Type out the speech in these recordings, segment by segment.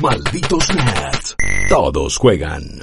Malditos nerds. Todos juegan.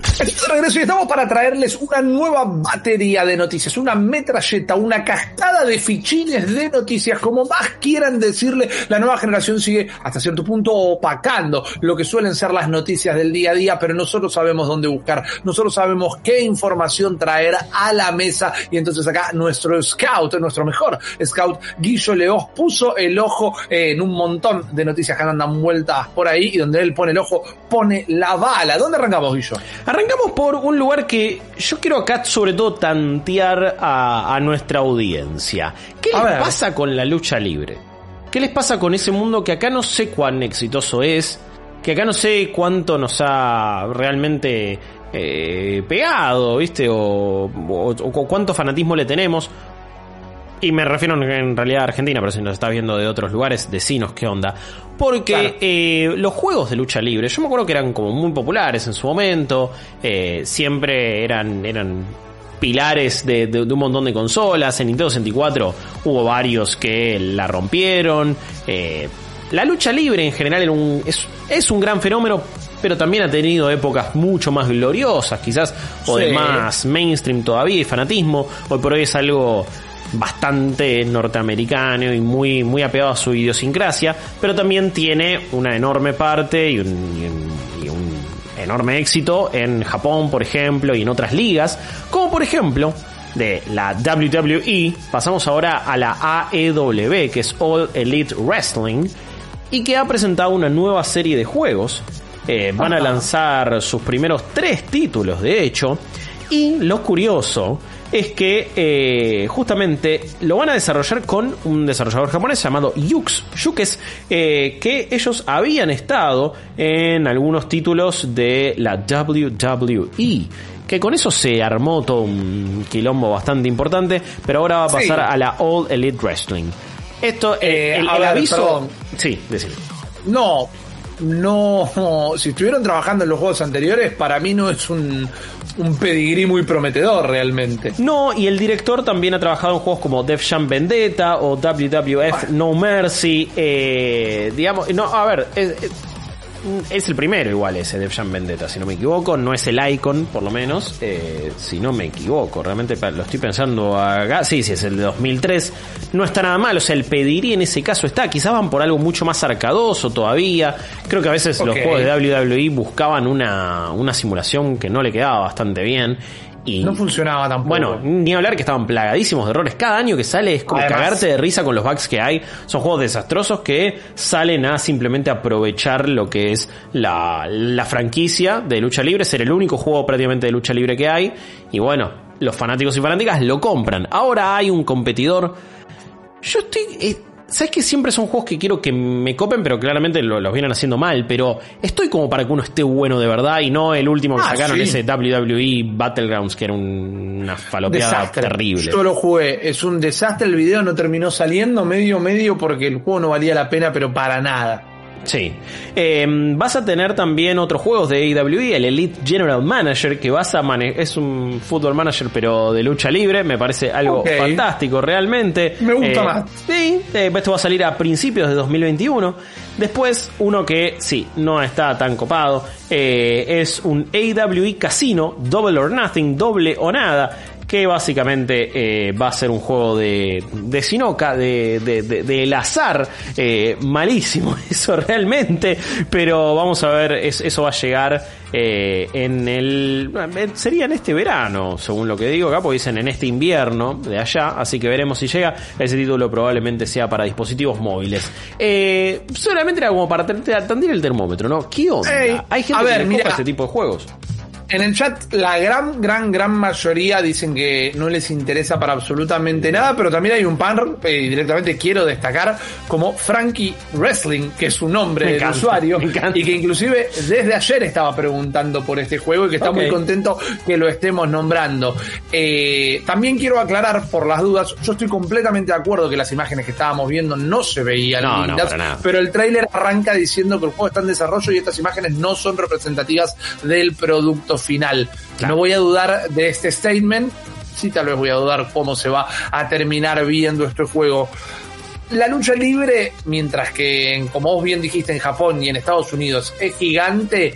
Regreso y estamos para traerles una nueva batería de noticias, una metralleta, una cascada de fichines de noticias, como más quieran decirle, la nueva generación sigue hasta cierto punto opacando lo que suelen ser las noticias del día a día, pero nosotros sabemos dónde buscar, nosotros sabemos qué información traer a la mesa y entonces acá nuestro scout, nuestro mejor scout, Guillo Leos, puso el ojo en un montón de noticias que andan vueltas por ahí y donde él el ojo, pone la bala. ¿Dónde arrancamos, Guillo? Arrancamos por un lugar que yo quiero acá sobre todo tantear a, a nuestra audiencia. ¿Qué A les ver. pasa con la lucha libre? ¿Qué les pasa con ese mundo que acá no sé cuán exitoso es? Que acá no sé cuánto nos ha realmente eh, pegado, ¿viste? O, o- o cuánto fanatismo le tenemos. Y me refiero en, realidad a Argentina, pero si nos estás viendo de otros lugares, decinos qué onda. Porque Claro. eh, los juegos de lucha libre, yo me acuerdo que eran como muy populares en su momento, eh, siempre eran, eran pilares de, de- de un montón de consolas. En Nintendo 64 hubo varios que la rompieron. eh, la lucha libre en general era un, es, es un gran fenómeno, pero también ha tenido épocas mucho más gloriosas, quizás, o de más mainstream todavía y fanatismo. Hoy por hoy es algo bastante norteamericano y muy, muy apegado a su idiosincrasia, pero también tiene una enorme parte y un, y un- y un enorme éxito en Japón, por ejemplo, y en otras ligas, como por ejemplo de la WWE, pasamos ahora a la AEW, que es All Elite Wrestling, y que ha presentado una nueva serie de juegos. Eh, van a lanzar sus primeros tres títulos, de hecho, y lo curioso es que eh, justamente lo van a desarrollar con un desarrollador japonés llamado Yux, Yukes, eh, que ellos habían estado en algunos títulos de la WWE. Que con eso se armó todo un quilombo bastante importante, pero ahora va a pasar Sí. a la All Elite Wrestling. Esto, eh, el, a el ver, aviso. perdón. Sí, decime. No, no. Si estuvieron trabajando en los juegos anteriores, para mí no es un, un pedigrí muy prometedor realmente. No, y el director también ha trabajado en juegos como Def Jam Vendetta o WWF No Mercy. Eh, digamos, no, a ver, es, es- es el primero igual ese Def Jam Vendetta, si no me equivoco. No es el Icon, por lo menos, eh, si no me equivoco. Realmente lo estoy pensando acá. Sí, sí, es el de 2003. No está nada mal, o sea, el pedirí en ese caso está. Quizás van por algo mucho más arcadoso todavía. Creo que a veces los juegos de WWE buscaban una, una simulación que no le quedaba bastante bien. Y No funcionaba tampoco. bueno, ni hablar que estaban plagadísimos de errores. Cada año que sale es como Además- cagarte de risa con los bugs que hay. Son juegos desastrosos que salen a simplemente aprovechar lo que es la, la franquicia de lucha libre, ser el único juego prácticamente de lucha libre que hay. Y bueno, los fanáticos y fanáticas lo compran. Ahora hay un competidor. Yo estoy... eh, Sabes que siempre son juegos que quiero que me copen, pero claramente lo- los vienen haciendo mal. Pero estoy como para que uno esté bueno de verdad y no el último que Ah, sacaron, sí. ese WWE Battlegrounds, que era un- una falopeada desastre. terrible. Yo lo jugué, es un desastre. El video no terminó saliendo medio medio porque el juego no valía la pena, pero para nada. Sí. Eh, vas a tener también otros juegos de AEW, el Elite General Manager, que vas a manejar. Es un fútbol manager, pero de lucha libre. Me parece algo fantástico, realmente. Me gusta Eh, más. Sí, eh, esto va a salir a principios de 2021. Después, uno que sí, no está tan copado. eh, es un AEW Casino, Double or Nothing, doble o nada. Que básicamente eh, va a ser un juego de, de Sinoca, de, de, de- del azar. eh, malísimo eso realmente. Pero vamos a ver, es- eso va a llegar eh, en el. eh, Sería en este verano, según lo que digo acá, porque dicen en este invierno de allá. Así que veremos si llega. Ese título probablemente sea para dispositivos móviles. Eh, solamente era como para tandir el termómetro, ¿no? ¿Qué onda? Ey, Hay gente a ver, que mira. este tipo de juegos. En el chat, la gran, gran, gran mayoría dicen que no les interesa para absolutamente nada, pero también hay un par, eh, directamente quiero destacar, como Frankie Wrestling, que es su nombre del encanta, usuario, y que inclusive desde ayer estaba preguntando por este juego y que está muy contento que lo estemos nombrando. Eh, también quiero aclarar por las dudas, yo estoy completamente de acuerdo que las imágenes que estábamos viendo no se veían No, lindas, pero el tráiler arranca diciendo que el juego está en desarrollo y estas imágenes no son representativas del producto final. Claro. No voy a dudar de este statement, sí tal vez voy a dudar cómo se va a terminar viendo este juego. la lucha libre, mientras que, como vos bien dijiste, en Japón y en Estados Unidos es gigante,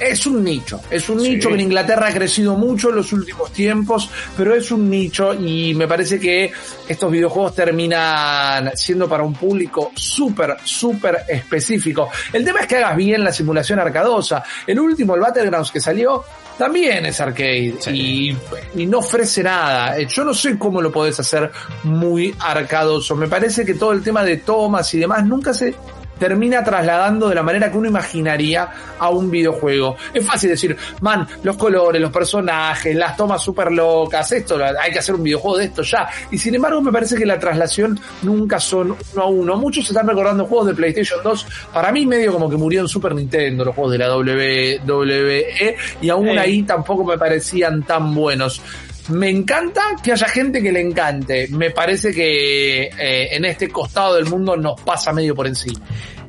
es un nicho, es un nicho que en Inglaterra ha crecido mucho en los últimos tiempos, pero es un nicho y me parece que estos videojuegos terminan siendo para un público súper, súper específico. El tema es que hagas bien la simulación arcadosa. El último, el Battlegrounds que salió, también es arcade y, y, no ofrece nada. Eh, yo no sé cómo lo podés hacer muy arcadoso. Me parece que todo el tema de tomas y demás nunca se termina trasladando de la manera que uno imaginaría a un videojuego. Es fácil decir, man, los colores, los personajes, las tomas súper locas, esto, hay que hacer un videojuego de esto ya. Y sin embargo me parece que la traslación nunca son uno a uno. Muchos están recordando juegos de PlayStation 2. Para mí medio como que murió en Super Nintendo los juegos de la WWE y aún ahí tampoco me parecían tan buenos. Me encanta que haya gente que le encante. Me parece que eh, en este costado del mundo nos pasa medio por encima.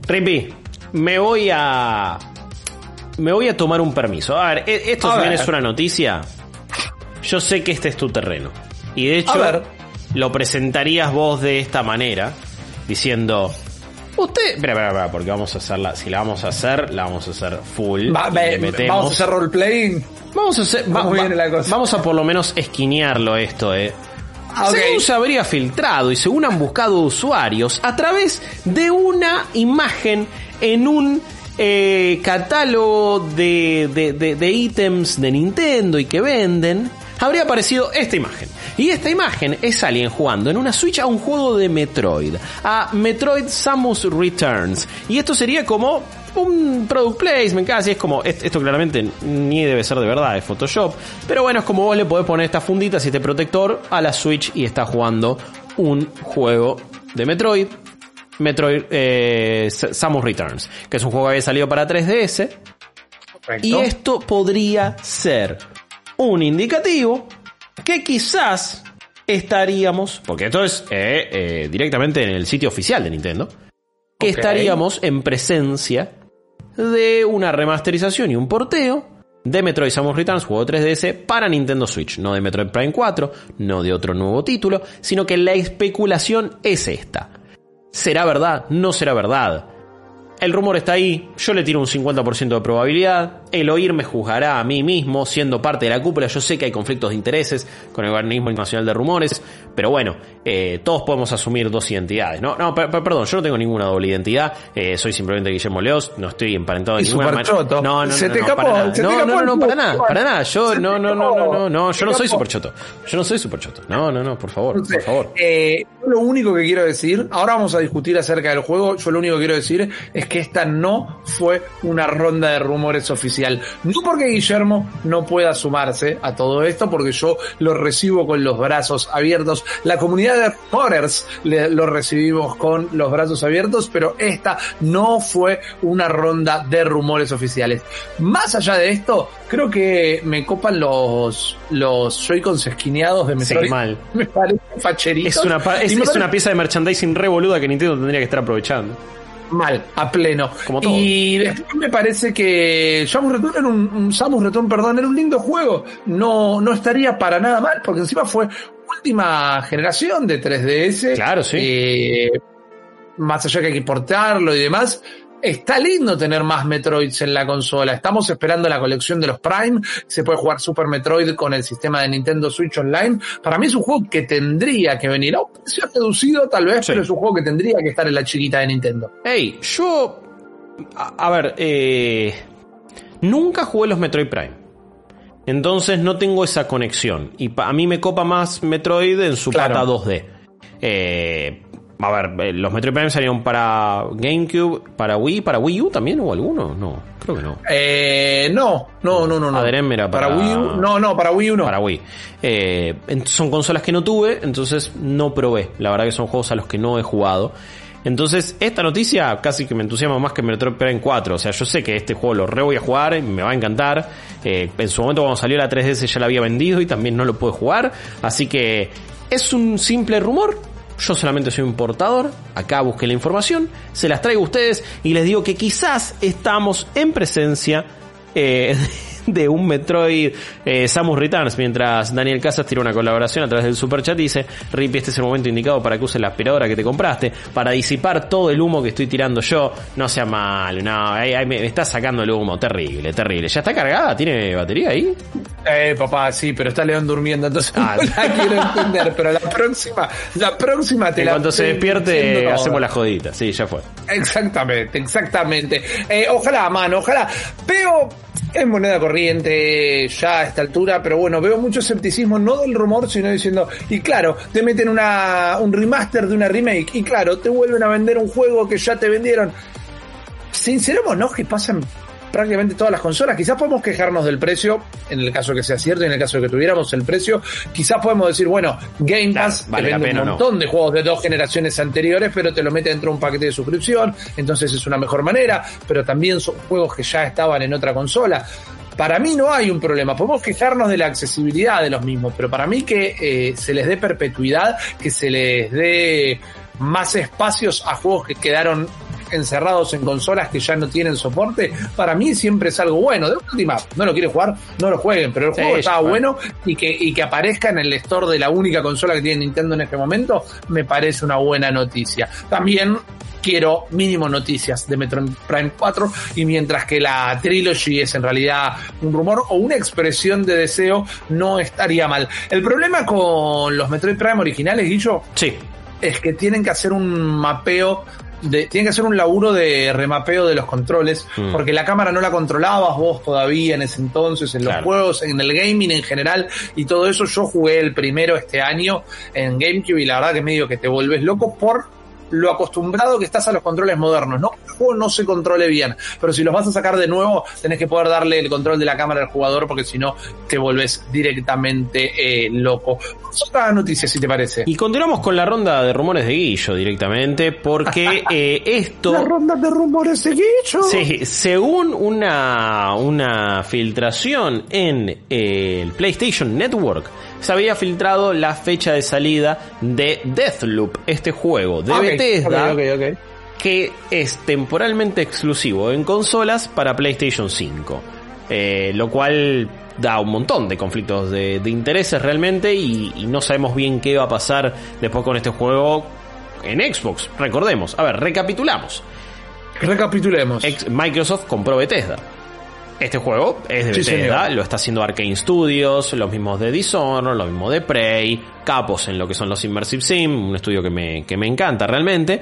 Rippy, me voy a. Me voy a tomar un permiso. A ver, e-, esto también es una noticia. Yo sé que este es tu terreno. Y de hecho, lo presentarías vos de esta manera, diciendo. Usted. Espera, espera, espera, porque vamos a hacerla. Si la vamos a hacer, la vamos a hacer full. vamos a hacer roleplaying. Vamos a hacer. Vamos a por lo menos esquinearlo esto, eh. Según se habría filtrado y según han buscado usuarios, a través de una imagen en un eh, catálogo de, de, de ítems de Nintendo y que venden, habría aparecido esta imagen. Y esta imagen es alguien jugando en una Switch a un juego de Metroid, a Metroid Samus Returns. Y esto sería como un product placement casi, es como, esto claramente ni debe ser de verdad, es Photoshop, pero bueno, es como vos le podés poner estas funditas y este protector a la Switch y está jugando un juego de Metroid, Metroid eh, Samus Returns, que es un juego que había salido para 3DS. Y esto podría ser un indicativo que quizás estaríamos, porque esto es eh, eh, directamente en el sitio oficial de Nintendo, que estaríamos en presencia de una remasterización y un porteo de Metroid Samus Returns, juego 3DS, para Nintendo Switch. No de Metroid Prime 4, no de otro nuevo título, sino que la especulación es esta. ¿Será verdad? ¿No será verdad? El rumor está ahí, yo le tiro un 50% de probabilidad, el oír me juzgará a mí mismo, siendo parte de la cúpula, yo sé que hay conflictos de intereses con el organismo internacional de rumores, pero bueno, eh, todos podemos asumir dos identidades, ¿no? No, perdón, yo no tengo ninguna doble identidad, eh, soy simplemente Guillermo Leos, no estoy emparentado de ninguna manera. No, no, no, se te no, para no, no, no, para nada, para nada, yo no, no, no, no, no, no, yo no soy superchoto, yo no soy superchoto, no, no, no, por favor, por favor. Eh, lo único que quiero decir, ahora vamos a discutir acerca del juego, yo lo único que quiero decir es que esta no fue una ronda de rumores oficial. No porque Guillermo no pueda sumarse a todo esto, porque yo lo recibo con los brazos abiertos. La comunidad de rumores lo recibimos con los brazos abiertos, pero esta no fue una ronda de rumores oficiales. Más allá de esto, creo que me copan los, los Joy-Cons esquineados de Metroid. mal. Me parece facherito. Es una, es una pieza de merchandising revoluda que Nintendo tendría que estar aprovechando mal, a pleno. Como todo. Y después me parece que Samus Return era un, Samus Return, perdón, era un lindo juego. No, no estaría para nada mal, porque encima fue última generación de 3DS. Claro, sí. Eh, más allá que hay que importarlo y demás, Está lindo tener más Metroids en la consola. Estamos esperando la colección de los Prime. Se puede jugar Super Metroid con el sistema de Nintendo Switch Online. Para mí es un juego que tendría que venir. A un precio reducido tal vez, pero es un juego que tendría que estar en la chiquita de Nintendo. Hey, yo... A, ver, eh... Nunca jugué los Metroid Prime. Entonces no tengo esa conexión. Y a mí me copa más Metroid en su pata 2D. Eh, a ver, eh, los Metroid Prime salieron para GameCube, para Wii, para Wii U también o alguno, no, creo que no. Eh, no, no, no, no, no. era para... para Wii U, no, no, para Wii U no. Para Wii. Eh, son consolas que no tuve, entonces no probé. La verdad que son juegos a los que no he jugado. Entonces, esta noticia casi que me entusiasma más que Metroid Prime 4. O sea, yo sé que este juego lo re voy a jugar, me va a encantar. Eh, en su momento cuando salió la 3DS ya la había vendido y también no lo pude jugar. Así que es un simple rumor yo solamente soy un portador, acá busqué la información, se las traigo a ustedes y les digo que quizás estamos en presencia eh, de un Metroid eh, Samus Returns, mientras Daniel Casas tira una colaboración a través del super chat y dice, Rippy, este es el momento indicado para que uses la aspiradora que te compraste, para disipar todo el humo que estoy tirando yo, no sea mal, no, ahí, ahí me, está sacando el humo, terrible, terrible. ¿Ya está cargada? ¿Tiene batería ahí? Eh, papá, sí, pero está León durmiendo, entonces Ah. no la quiero entender, pero la próxima, la próxima te En la cuanto se despierte, hacemos la jodita, sí, ya fue. Exactamente, exactamente. Eh, ojalá, mano, ojalá. Veo, es moneda corriente ya a esta altura, pero bueno, veo mucho escepticismo, no del rumor, sino diciendo, y claro, te meten una, un remaster de una remake, y claro, te vuelven a vender un juego que ya te vendieron. Sincerémonos que pasan prácticamente todas las consolas. Quizás podemos quejarnos del precio, en el caso que sea cierto y en el caso de que tuviéramos el precio. Quizás podemos decir, bueno, Game Pass Claro, vale te vende un no. montón de juegos de dos generaciones anteriores, pero te lo mete dentro de un paquete de suscripción, entonces es una mejor manera, pero también son juegos que ya estaban en otra consola. Para mí no hay un problema, podemos quejarnos de la accesibilidad de los mismos, pero para mí que eh, se les dé perpetuidad, que se les dé más espacios a juegos que quedaron encerrados en consolas que ya no tienen soporte, para mí siempre es algo bueno. De última, no lo quieren jugar, no lo jueguen, pero el Sí, juego estaba bueno y que, y que aparezca en el store de la única consola que tiene Nintendo en este momento, me parece una buena noticia. También quiero mínimo noticias de Metroid Prime 4 y mientras que la trilogy es en realidad un rumor o una expresión de deseo, no estaría mal. El problema con los Metroid Prime originales, Guillo, Sí, es que tienen que hacer un mapeo de, tienen que hacer un laburo de remapeo de los controles, Mm. porque la cámara no la controlabas vos todavía en ese entonces, en los Claro. juegos, en el gaming en general, y todo eso. Yo jugué el primero este año en GameCube y la verdad que medio que te volvés loco por lo acostumbrado que estás a los controles modernos. No, el juego no se controle bien, pero si los vas a sacar de nuevo, tenés que poder darle el control de la cámara al jugador, porque si no, te volvés directamente eh, loco. Otra noticia, si te parece. y continuamos con la ronda de rumores de Guillo directamente, porque eh, esto... La ronda de rumores de Guillo. Sí, según una, una filtración en eh, el PlayStation Network, se había filtrado la fecha de salida de Deathloop, este juego de Ok, Bethesda, ok, ok, ok. que es temporalmente exclusivo en consolas para PlayStation 5. Eh, lo cual da un montón de conflictos de, de intereses realmente y, y no sabemos bien qué va a pasar después con este juego en Xbox. Recordemos, a ver, recapitulamos. Recapitulemos. Microsoft compró Bethesda. Este juego es de Sí, Bethesda, lo está haciendo Arkane Studios, los mismos de Dishonored, lo mismo de Prey, capos en lo que son los Immersive Sim, un estudio que me, que me encanta realmente.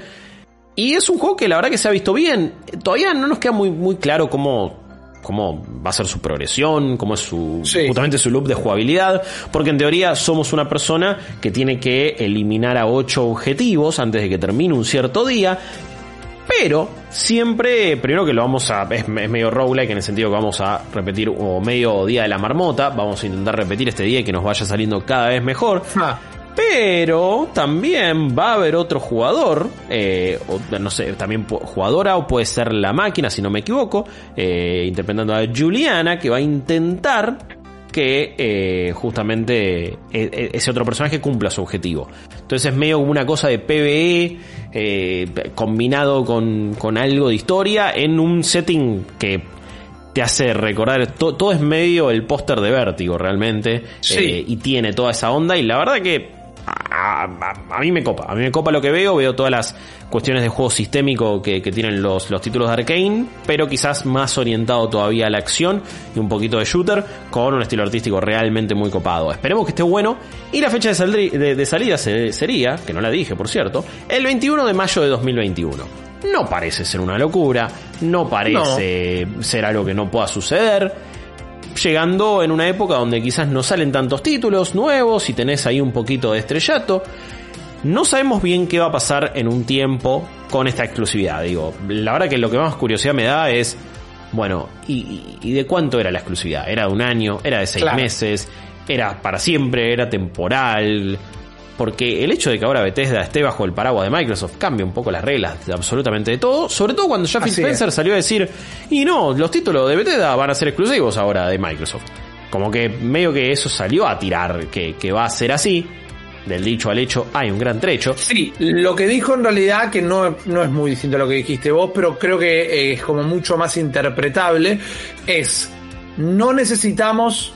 Y es un juego que la verdad que se ha visto bien. Todavía no nos queda muy, muy claro cómo, cómo va a ser su progresión, cómo es su, Sí. justamente su loop de jugabilidad, porque en teoría somos una persona que tiene que eliminar a ocho objetivos antes de que termine un cierto día, pero siempre, primero que lo vamos a. Es, es medio roguelike en el sentido que vamos a repetir, o medio día de la marmota. Vamos a intentar repetir este día y que nos vaya saliendo cada vez mejor. Ah, Pero también va a haber otro jugador, eh, o, no sé, también jugadora o puede ser la máquina, si no me equivoco, eh, interpretando a Juliana, que va a intentar que eh, justamente e- e- ese otro personaje cumpla su objetivo. Entonces es medio como una cosa de PvE eh, combinado con, con algo de historia en un setting que te hace recordar, to- todo es medio el póster de Vértigo realmente, Sí. eh, y tiene toda esa onda y la verdad que a, a- a mí me copa, a mí me copa lo que veo, veo todas las cuestiones de juego sistémico que, que tienen los, los títulos de Arkane, pero quizás más orientado todavía a la acción y un poquito de shooter, con un estilo artístico realmente muy copado. Esperemos que esté bueno, y la fecha de, de- de salida se- sería, que no la dije por cierto, el 21 de mayo de 2021. No parece ser una locura, no parece ser algo que no pueda suceder llegando en una época donde quizás no salen tantos títulos nuevos y tenés ahí un poquito de estrellato. No sabemos bien qué va a pasar en un tiempo con esta exclusividad. Digo, la verdad que lo que más curiosidad me da es, bueno, ¿y, de cuánto era la exclusividad? ¿Era de un año? ¿Era de seis Claro. meses? ¿Era para siempre? ¿Era temporal? Porque el hecho de que ahora Bethesda esté bajo el paraguas de Microsoft cambia un poco las reglas de absolutamente de todo. Sobre todo cuando ya Phil Spencer es. salió a decir, y no, los títulos de Bethesda van a ser exclusivos ahora de Microsoft. Como que medio que eso salió a tirar, que, que va a ser así. Del dicho al hecho hay un gran trecho. Sí, lo que dijo en realidad, que no, no es muy distinto a lo que dijiste vos, pero creo que es como mucho más interpretable, es no necesitamos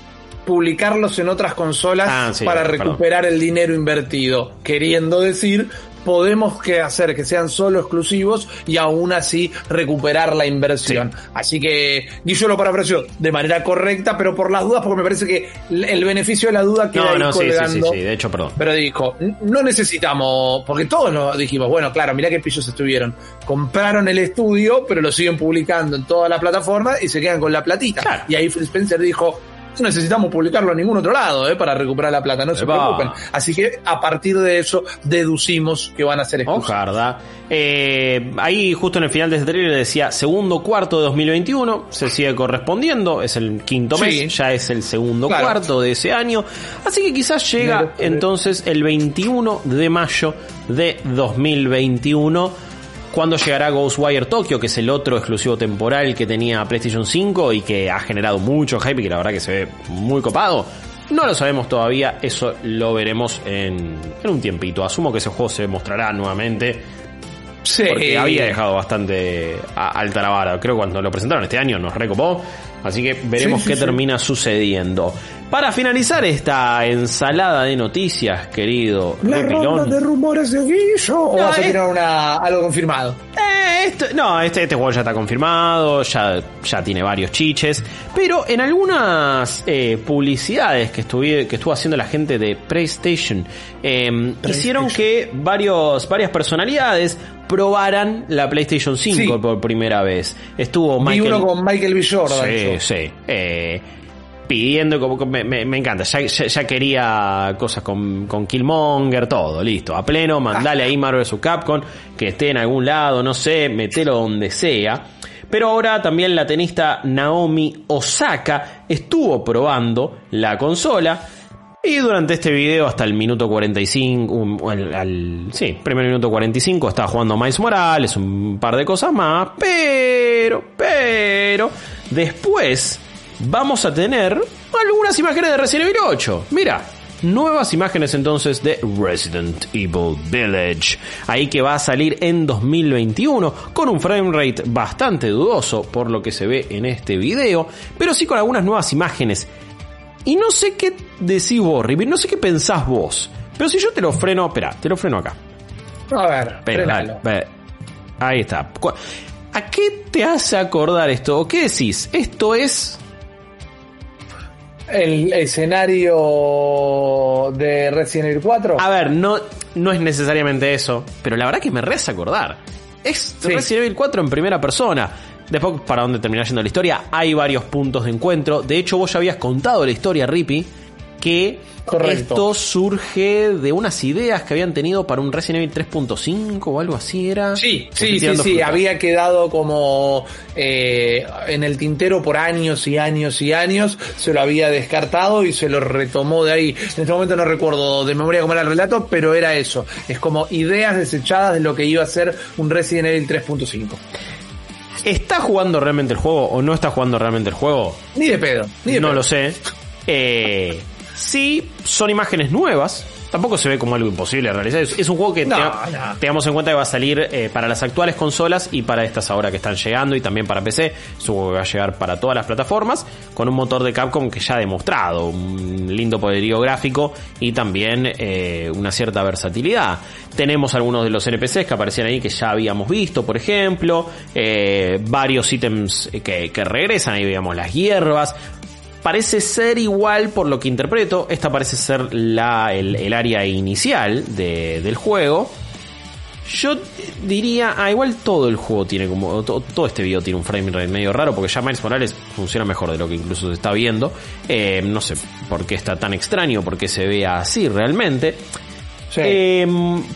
publicarlos en otras consolas Ah, sí, para perdón. recuperar el dinero invertido. Queriendo decir, podemos que hacer que sean solo exclusivos y aún así recuperar la inversión. Así que Guillo lo parafraseó de manera correcta, pero por las dudas, porque me parece que el beneficio de la duda queda No, ahí no, sí, sí, sí, colgando. sí, de hecho, perdón. Pero dijo, no necesitamos, porque todos lo dijimos, bueno, claro, mirá qué pillos estuvieron. Compraron el estudio, pero lo siguen publicando en toda la plataforma y se quedan con la platita. Claro. Y ahí Phil Spencer dijo, necesitamos publicarlo en ningún otro lado, eh, para recuperar la plata, no se preocupen. Así que a partir de eso deducimos que van a ser. Ojarda. Eh, ahí justo en el final de este trailer decía segundo cuarto de 2021, se sigue correspondiendo, es el quinto mes, Sí. ya es el segundo Claro. cuarto de ese año, así que quizás llega entonces el 21 de mayo de 2021. Cuando llegará Ghostwire Tokyo, que es el otro exclusivo temporal que tenía PlayStation 5 y que ha generado mucho hype y que la verdad que se ve muy copado. No lo sabemos todavía, eso lo veremos en, en un tiempito. Asumo que ese juego se mostrará nuevamente Sí. porque había dejado bastante a- alta la vara. Creo que cuando lo presentaron este año nos recopó. Así que veremos Sí, sí, qué sí. termina sucediendo. Para finalizar esta ensalada de noticias, querido La Repilón. ronda de rumores de Guillo. ¿O No, vas a tirar una, algo confirmado? Eh, esto- no, este, este juego ya está confirmado, ya, ya tiene varios chiches, pero en algunas eh, publicidades que, estuve, que estuvo haciendo la gente de PlayStation, eh, hicieron que varios, varias personalidades probaran la PlayStation 5 Sí. por primera vez. Estuvo Vi Michael... uno con Michael B. Jordan. Sí, yo. sí. Eh, pidiendo, como, me, me- me encanta. Ya, ya- ya quería cosas con, con Killmonger, todo, listo. A pleno, mandale ahí Marvel vs. Capcom, que esté en algún lado, no sé, metelo donde sea. Pero ahora también la tenista Naomi Osaka estuvo probando la consola. Y durante este video, hasta el minuto 45, um, al, al- sí, primer minuto 45, estaba jugando Miles Morales, un par de cosas más, pero, pero, después vamos a tener algunas imágenes de Resident Evil 8. Mira, nuevas imágenes entonces de Resident Evil Village. Ahí que va a salir en 2021 con un frame rate bastante dudoso por lo que se ve en este video, pero sí con algunas nuevas imágenes y no sé qué decís vos, Rivi, no sé qué pensás vos. Pero si yo te lo freno, espera, te lo freno acá. A ver, frenalo. dale. Ahí está. ¿A qué te hace acordar esto? ¿O qué decís? Esto es. El escenario de Resident Evil 4. A ver, no, no es necesariamente eso, pero la verdad que me reza acordar. Es Sí. Resident Evil 4 en primera persona. Después, para dónde termina yendo la historia, hay varios puntos de encuentro. De hecho, vos ya habías contado la historia, Rippy, que Correcto. esto surge de unas ideas que habían tenido para un Resident Evil 3.5 o algo así era. Sí, ¿O sí, sí, sí, había quedado como eh, en el tintero por años y años y años, se lo había descartado y se lo retomó de ahí. En este momento no recuerdo de memoria cómo era el relato, pero era eso, es como ideas desechadas de lo que iba a ser un Resident Evil 3.5. ¿Está jugando realmente el juego o no está jugando realmente el juego? Ni de pedo, ni de no pedo. lo sé. Eh, sí, son imágenes nuevas. Tampoco se ve como algo imposible de realizar. Es, es un juego que No, no. tengamos en cuenta que va a salir eh, para las actuales consolas y para estas ahora que están llegando y también para PC. Es un juego que va a llegar para todas las plataformas con un motor de Capcom que ya ha demostrado un lindo poderío gráfico y también eh, una cierta versatilidad. Tenemos algunos de los NPCs que aparecían ahí que ya habíamos visto, por ejemplo, eh, varios ítems que, que regresan, ahí veíamos las hierbas, parece ser igual por lo que interpreto. Esta parece ser la, el, el área inicial de- del juego. Yo diría, ah, igual todo el juego tiene como, to- todo este video tiene un frame rate medio raro porque ya Miles Morales funciona mejor de lo que incluso se está viendo. Eh, no sé por qué está tan extraño, por qué se ve así realmente. Sí. Eh,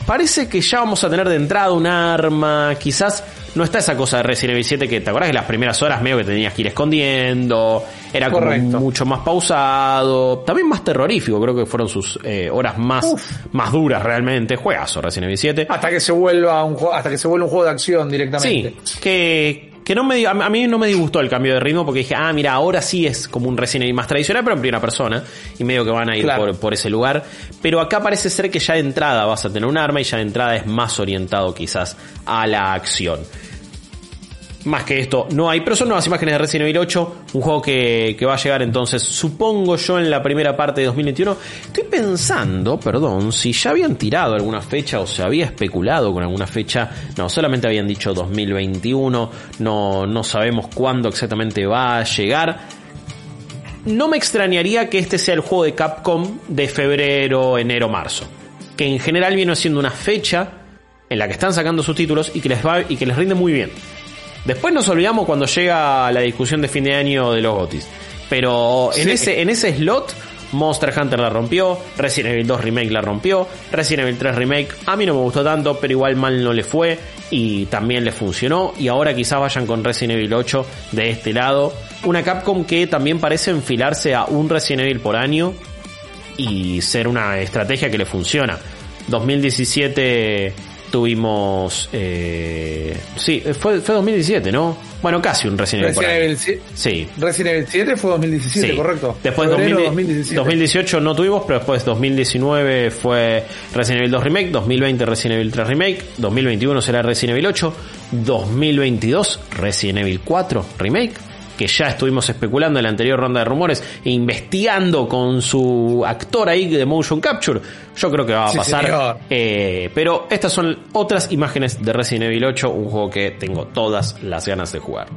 parece que ya vamos a tener de entrada un arma. Quizás no está esa cosa de Resident Evil 7 que te acuerdas que las primeras horas medio que tenías que ir escondiendo. Era como mucho más pausado. También más terrorífico. Creo que fueron sus eh, horas más, más duras realmente. Juegazo Resident Evil 7. Hasta que se vuelva un juego, hasta que se vuelva un juego de acción directamente. Sí, que, que no me, a a mí no me disgustó el cambio de ritmo porque dije, ah, mira, ahora sí es como un Resident Evil más tradicional, pero en primera persona. Y medio que van a ir Claro. por, por ese lugar. Pero acá parece ser que ya de entrada vas a tener un arma y ya de entrada es más orientado quizás a la acción. Más que esto no hay, pero son nuevas imágenes de Resident Evil 8, un juego que, que va a llegar entonces, supongo yo, en la primera parte de 2021. Estoy pensando, perdón, si ya habían tirado alguna fecha o se había especulado con alguna fecha. No, solamente habían dicho 2021, no, no sabemos cuándo exactamente va a llegar. No me extrañaría que este sea el juego de Capcom de febrero, enero, marzo. Que en general viene siendo una fecha en la que están sacando sus títulos y que les va y que les rinde muy bien. Después nos olvidamos cuando llega la discusión de fin de año de los GOTIS. Pero en, Sí. ese, en ese slot, Monster Hunter la rompió, Resident Evil 2 Remake la rompió, Resident Evil 3 Remake a mí no me gustó tanto, pero igual mal no le fue y también le funcionó. Y ahora quizás vayan con Resident Evil 8 de este lado. Una Capcom que también parece enfilarse a un Resident Evil por año y ser una estrategia que le funciona. 2017 tuvimos... Eh, sí, fue, fue 2017, ¿no? Bueno, casi un Resident Evil Resident. Evil, si- Sí. Resident Evil 7 fue 2017, Sí. correcto. Después Febrero 2000 2017. 2018 no tuvimos, pero después 2019 fue Resident Evil 2 Remake, 2020 Resident Evil 3 Remake, 2021 será Resident Evil 8, 2022 Resident Evil 4 Remake, que ya estuvimos especulando en la anterior ronda de rumores e investigando con su actor ahí de motion capture. Yo creo que va a Sí, pasar. Eh, pero estas son otras imágenes de Resident Evil 8, un juego que tengo todas las ganas de jugar.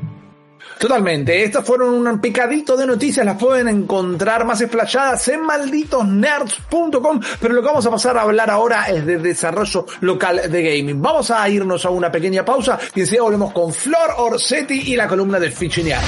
Totalmente. Estas fueron un picadito de noticias. Las pueden encontrar más explayadas en malditosnerds.com. Pero lo que vamos a pasar a hablar ahora es de desarrollo local de gaming. Vamos a irnos a una pequeña pausa y enseguida volvemos con Flor Orsetti y la columna de Fichinear.